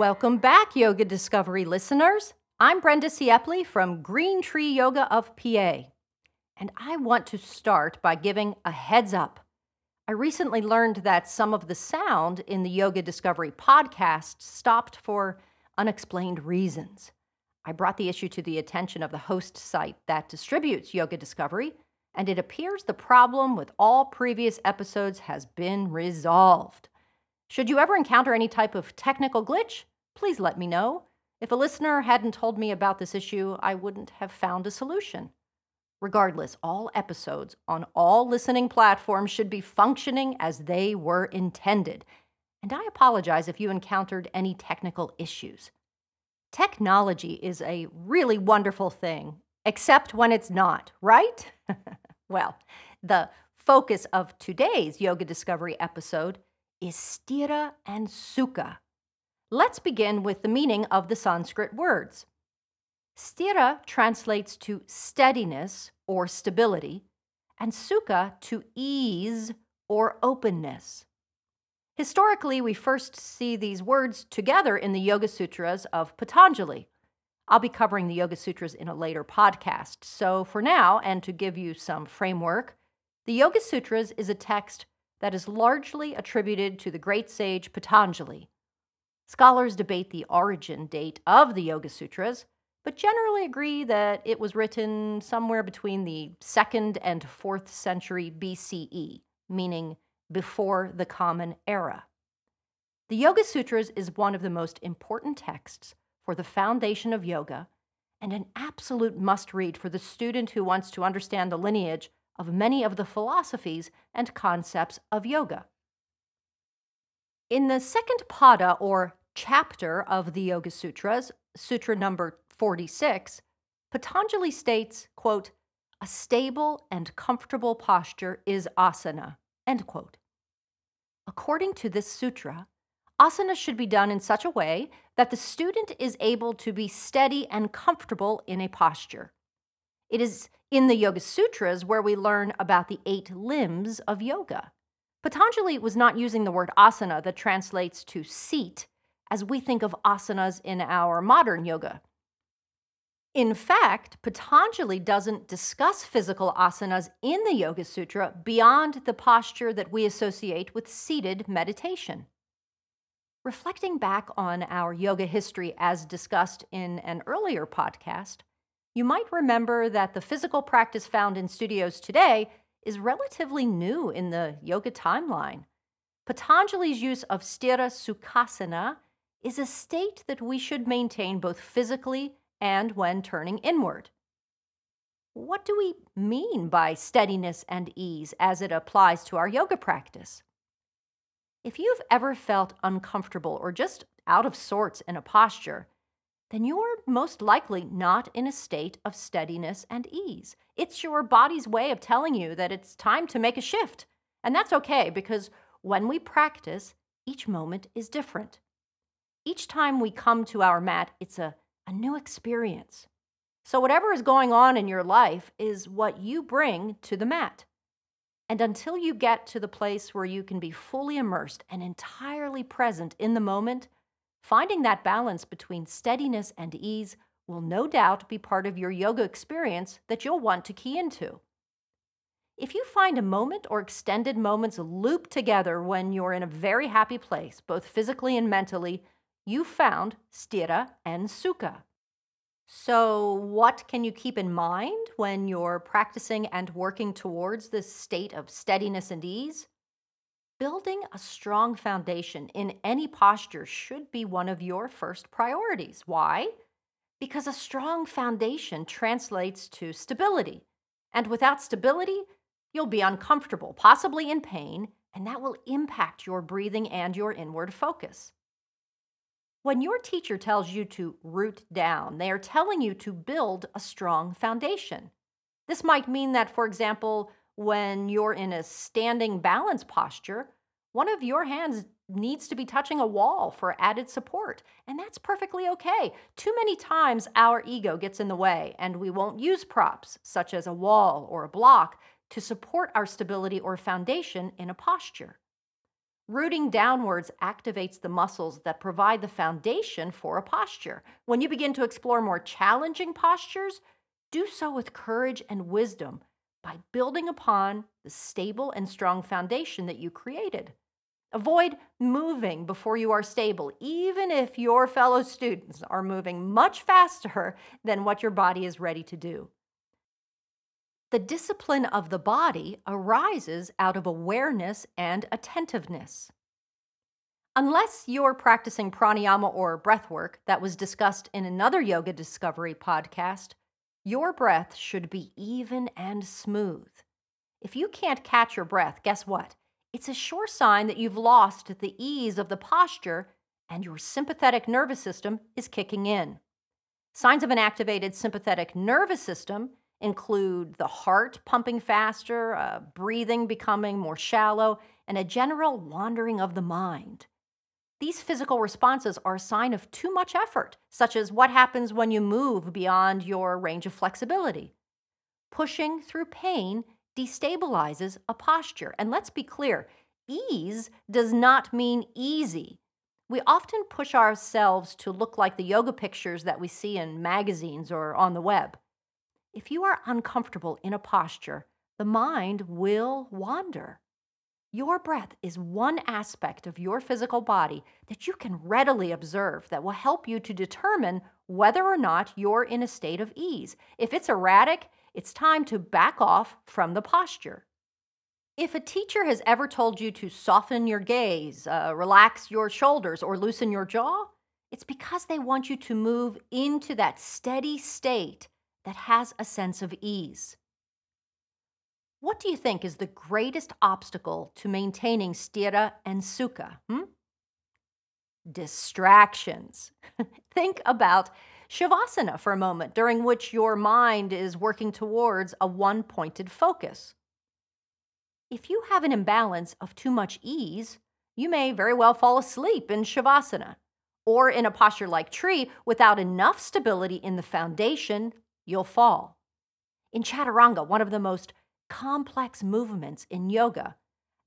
Welcome back, Yoga Discovery listeners. I'm Brenda Siepley from Green Tree Yoga of PA, and I want to start by giving a heads up. I recently learned that some of the sound in the Yoga Discovery podcast stopped for unexplained reasons. I brought the issue to the attention of the host site that distributes Yoga Discovery, and it appears the problem with all previous episodes has been resolved. Should you ever encounter any type of technical glitch, please let me know. If a listener hadn't told me about this issue, I wouldn't have found a solution. Regardless, all episodes on all listening platforms should be functioning as they were intended. And I apologize if you encountered any technical issues. Technology is a really wonderful thing, except when it's not, right? well, the focus of today's Yoga Discovery episode is Sthira and sukha. Let's begin with the meaning of the Sanskrit words. Sthira translates to steadiness or stability, and sukha to ease or openness. Historically, we first see these words together in the Yoga Sutras of Patanjali. I'll be covering the Yoga Sutras in a later podcast. So, for now, and to give you some framework, the Yoga Sutras is a text that is largely attributed to the great sage Patanjali. Scholars debate the origin date of the Yoga Sutras, but generally agree that it was written somewhere between the 2nd and 4th century BCE, meaning before the Common Era. The Yoga Sutras is one of the most important texts for the foundation of yoga and an absolute must read for the student who wants to understand the lineage of many of the philosophies and concepts of yoga. In the second pada, or chapter of the Yoga Sutras, Sutra number 46, Patanjali states, quote, a stable and comfortable posture is asana, end quote. According to this sutra, asana should be done in such a way that the student is able to be steady and comfortable in a posture. It is in the Yoga Sutras where we learn about the eight limbs of yoga. Patanjali was not using the word asana that translates to seat as we think of asanas in our modern yoga. In fact, Patanjali doesn't discuss physical asanas in the Yoga Sutra beyond the posture that we associate with seated meditation. Reflecting back on our yoga history as discussed in an earlier podcast, you might remember that the physical practice found in studios today is relatively new in the yoga timeline. Patanjali's use of sthira sukhasana is a state that we should maintain both physically and when turning inward. What do we mean by steadiness and ease as it applies to our yoga practice? If you've ever felt uncomfortable or just out of sorts in a posture, then you're most likely not in a state of steadiness and ease. It's your body's way of telling you that it's time to make a shift. And that's okay because when we practice, each moment is different. Each time we come to our mat, it's a a new experience. So, whatever is going on in your life is what you bring to the mat. And until you get to the place where you can be fully immersed and entirely present in the moment, finding that balance between steadiness and ease will no doubt be part of your yoga experience that you'll want to key into. If you find a moment or extended moments loop together when you're in a very happy place, both physically and mentally, you found sthira and sukha. So, what can you keep in mind when you're practicing and working towards this state of steadiness and ease? Building a strong foundation in any posture should be one of your first priorities. Why? Because a strong foundation translates to stability. And without stability, you'll be uncomfortable, possibly in pain, and that will impact your breathing and your inward focus. When your teacher tells you to root down, they are telling you to build a strong foundation. This might mean that, for example, when you're in a standing balance posture, one of your hands needs to be touching a wall for added support. And that's perfectly okay. Too many times our ego gets in the way and we won't use props, such as a wall or a block, to support our stability or foundation in a posture. Rooting downwards activates the muscles that provide the foundation for a posture. When you begin to explore more challenging postures, do so with courage and wisdom by building upon the stable and strong foundation that you created. Avoid moving before you are stable, even if your fellow students are moving much faster than what your body is ready to do. The discipline of the body arises out of awareness and attentiveness. Unless you're practicing pranayama or breath work that was discussed in another Yoga Discovery podcast, your breath should be even and smooth. If you can't catch your breath, guess what? It's a sure sign that you've lost the ease of the posture and your sympathetic nervous system is kicking in. Signs of an activated sympathetic nervous system include the heart pumping faster, uh, breathing becoming more shallow, and a general wandering of the mind. These physical responses are a sign of too much effort, such as what happens when you move beyond your range of flexibility. Pushing through pain destabilizes a posture. And let's be clear ease does not mean easy. We often push ourselves to look like the yoga pictures that we see in magazines or on the web. If you are uncomfortable in a posture, the mind will wander. Your breath is one aspect of your physical body that you can readily observe that will help you to determine whether or not you're in a state of ease. If it's erratic, it's time to back off from the posture. If a teacher has ever told you to soften your gaze, uh, relax your shoulders, or loosen your jaw, it's because they want you to move into that steady state that has a sense of ease. What do you think is the greatest obstacle to maintaining sthira and sukha? Hmm? Distractions. think about Shavasana for a moment, during which your mind is working towards a one pointed focus. If you have an imbalance of too much ease, you may very well fall asleep in Shavasana. Or in a posture like tree, without enough stability in the foundation, you'll fall. In Chaturanga, one of the most complex movements in yoga,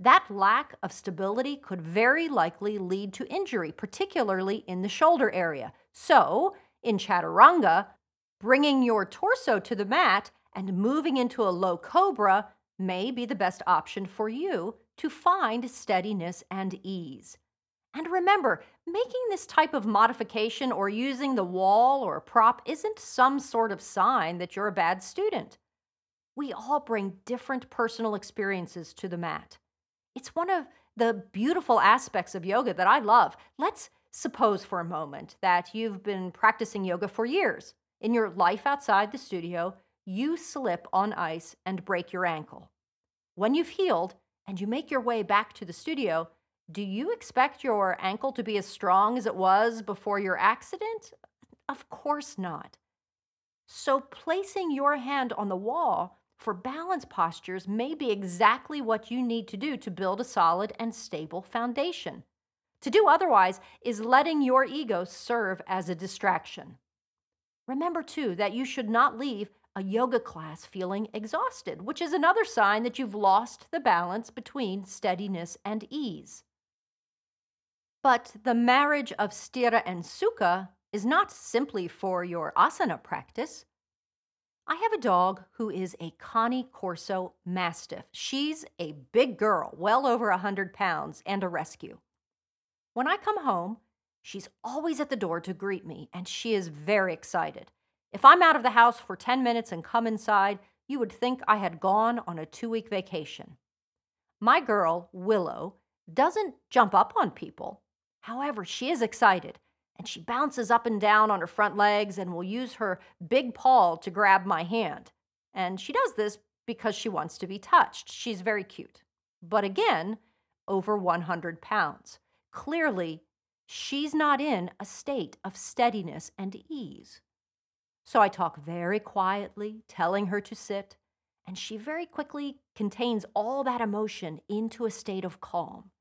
that lack of stability could very likely lead to injury, particularly in the shoulder area. So, in chaturanga, bringing your torso to the mat and moving into a low cobra may be the best option for you to find steadiness and ease. And remember, making this type of modification or using the wall or a prop isn't some sort of sign that you're a bad student. We all bring different personal experiences to the mat. It's one of the beautiful aspects of yoga that I love. Let's Suppose for a moment that you've been practicing yoga for years. In your life outside the studio, you slip on ice and break your ankle. When you've healed and you make your way back to the studio, do you expect your ankle to be as strong as it was before your accident? Of course not. So, placing your hand on the wall for balance postures may be exactly what you need to do to build a solid and stable foundation. To do otherwise is letting your ego serve as a distraction. Remember, too, that you should not leave a yoga class feeling exhausted, which is another sign that you've lost the balance between steadiness and ease. But the marriage of sthira and sukha is not simply for your asana practice. I have a dog who is a Cane Corso Mastiff. She's a big girl, well over a 100 pounds, and a rescue. When I come home, she's always at the door to greet me, and she is very excited. If I'm out of the house for 10 minutes and come inside, you would think I had gone on a two week vacation. My girl, Willow, doesn't jump up on people. However, she is excited and she bounces up and down on her front legs and will use her big paw to grab my hand. And she does this because she wants to be touched. She's very cute. But again, over 100 pounds. Clearly, she's not in a state of steadiness and ease. So I talk very quietly, telling her to sit, and she very quickly contains all that emotion into a state of calm.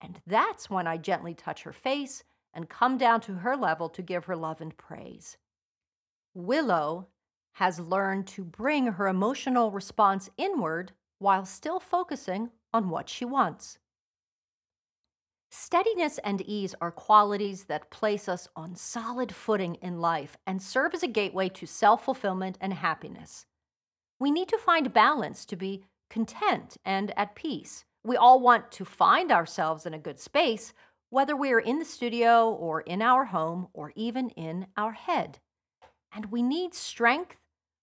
And that's when I gently touch her face and come down to her level to give her love and praise. Willow has learned to bring her emotional response inward while still focusing on what she wants. Steadiness and ease are qualities that place us on solid footing in life and serve as a gateway to self fulfillment and happiness. We need to find balance to be content and at peace. We all want to find ourselves in a good space, whether we are in the studio or in our home or even in our head. And we need strength,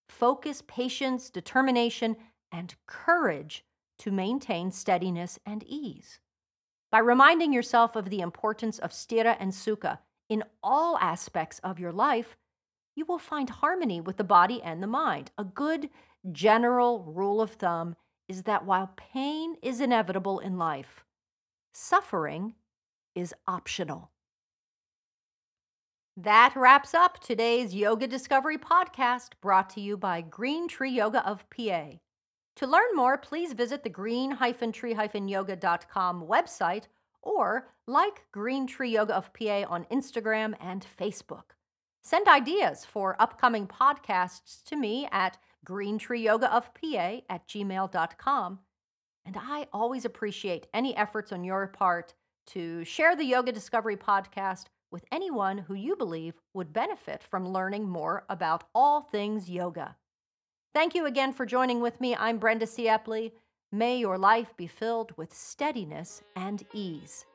focus, patience, determination, and courage to maintain steadiness and ease. By reminding yourself of the importance of sthira and sukha in all aspects of your life, you will find harmony with the body and the mind. A good general rule of thumb is that while pain is inevitable in life, suffering is optional. That wraps up today's Yoga Discovery podcast brought to you by Green Tree Yoga of PA. To learn more, please visit the green-tree-yoga.com website or like Green Tree Yoga of PA on Instagram and Facebook. Send ideas for upcoming podcasts to me at greentreeyogaofpa at gmail.com. And I always appreciate any efforts on your part to share the Yoga Discovery podcast with anyone who you believe would benefit from learning more about all things yoga. Thank you again for joining with me. I'm Brenda Siepley. May your life be filled with steadiness and ease.